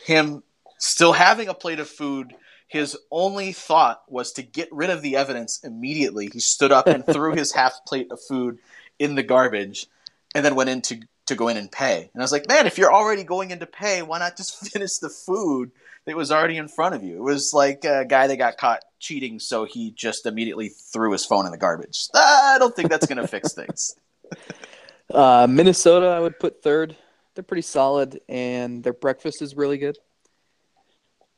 Him still having a plate of food his only thought was to get rid of the evidence immediately. He stood up and threw his half plate of food in the garbage and then went in to, to go in and pay. And I was like, man, if you're already going in to pay, why not just finish the food that was already in front of you? It was like a guy that got caught cheating, so he just immediately threw his phone in the garbage. I don't think that's going to fix things. Uh, Minnesota, I would put third. They're pretty solid, and their breakfast is really good.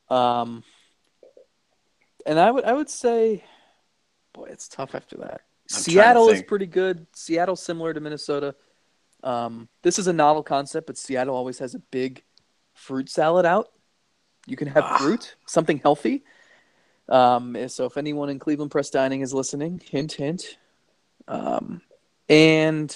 Um, and I would I would say, boy, it's tough after that. I'm trying to Seattle is pretty good. Seattle's similar to Minnesota. Um, this is a novel concept, but Seattle always has a big fruit salad out. You can have Ah. fruit, something healthy. Um, so if anyone in Cleveland Press Dining is listening, hint, hint. Um, and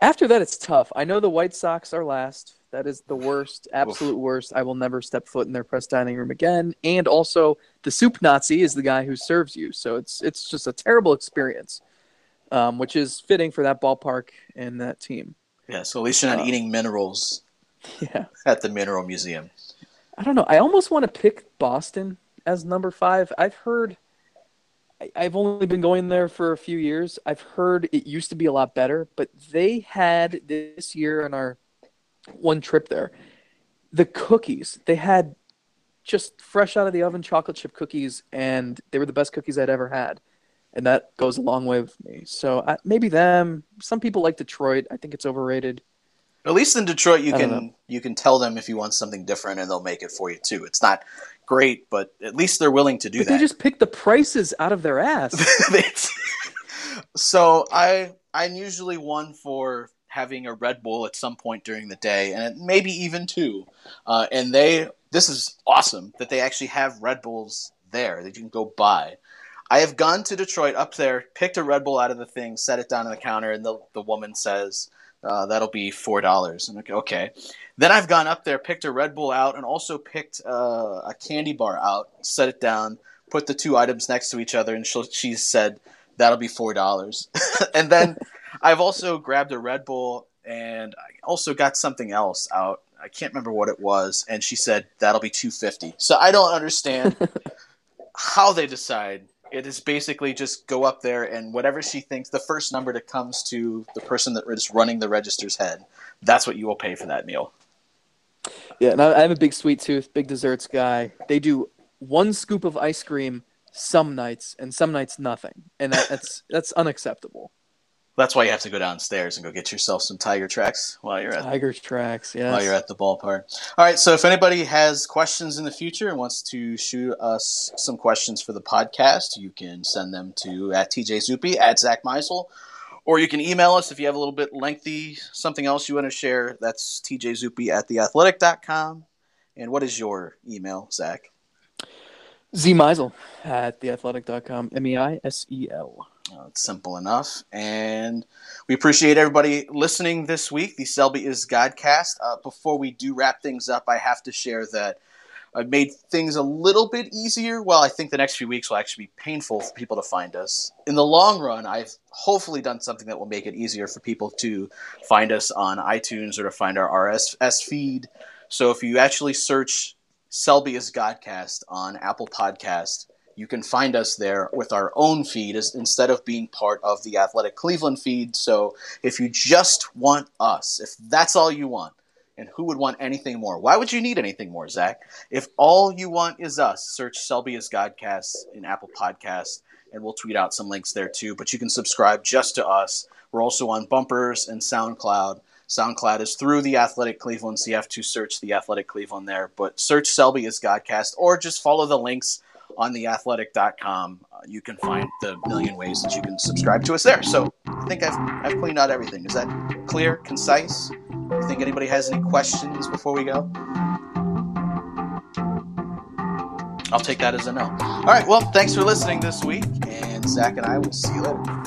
after that, it's tough. I know the White Sox are last. That is the worst, absolute worst. I will never step foot in their press dining room again. And also, the soup Nazi is the guy who serves you, so it's it's just a terrible experience, um, which is fitting for that ballpark and that team. Yeah, so at least you're not Uh, eating minerals Yeah, at the Mineral Museum. I don't know. I almost want to pick Boston as number five. I've heard. I've only been going there for a few years. I've heard it used to be a lot better, but they had this year on our one trip there, the cookies. They had just fresh out of the oven chocolate chip cookies, and they were the best cookies I'd ever had. And that goes a long way with me. So I, maybe them. Some people like Detroit. I think it's overrated. At least in Detroit, you can you can tell them if you want something different, and they'll make it for you too. It's not great, but at least they're willing to do But that. they just pick the prices out of their ass. so I I'm usually one for having a Red Bull at some point during the day, and maybe even two. Uh, and they this is awesome that they actually have Red Bulls there that you can go buy. I have gone to Detroit up there, picked a Red Bull out of the thing, set it down on the counter, and the the woman says. Uh, that'll be four dollars. I'm okay. Then I've gone up there, picked a Red Bull out, and also picked uh, a candy bar out, set it down, put the two items next to each other, and she, she said that'll be four dollars. and then I've also grabbed a Red Bull, and I also got something else out. I can't remember what it was, and she said that'll be two fifty. So I don't understand how they decide. It is basically just go up there and whatever she thinks the first number that comes to the person that is running the register's head, that's what you will pay for that meal. Yeah, and I, I have a big sweet tooth, big desserts guy. They do one scoop of ice cream some nights, and some nights nothing, and that, that's that's unacceptable. That's why you have to go downstairs and go get yourself some tiger tracks while you're at Tigers tracks, yes. while you're at the ballpark. All right, so if anybody has questions in the future and wants to shoot us some questions for the podcast, you can send them to at TJ Zuppe at Zack Meisel, or you can email us if you have a little bit lengthy something else you want to share. That's TJ at theathletic.com. And what is your email, Zack? Z Meisel at theathletic.com. M E I S E L. Uh, it's simple enough. And we appreciate everybody listening this week. The Selby is Godcast. Uh, before we do wrap things up, I have to share that I've made things a little bit easier. Well, I think the next few weeks will actually be painful for people to find us. In the long run, I've hopefully done something that will make it easier for people to find us on iTunes or to find our RSS feed. So if you actually search Selby is Godcast on Apple Podcast, you can find us there with our own feed as, instead of being part of the Athletic Cleveland feed. So if you just want us, if that's all you want, and who would want anything more? Why would you need anything more, Zack? If all you want is us, search Selby is Godcast in Apple Podcasts, and we'll tweet out some links there too. But you can subscribe just to us. We're also on Bumpers and SoundCloud. SoundCloud is through the Athletic Cleveland, so you have to search the Athletic Cleveland there. But search Selby is Godcast, or just follow the links on theathletic.com. Uh, you can find the million ways that you can subscribe to us there. So I think I've, I've cleaned out everything. Is that clear, concise? You think anybody has any questions before we go? I'll take that as a no. All right, well, thanks for listening this week, and Zack and I will see you later.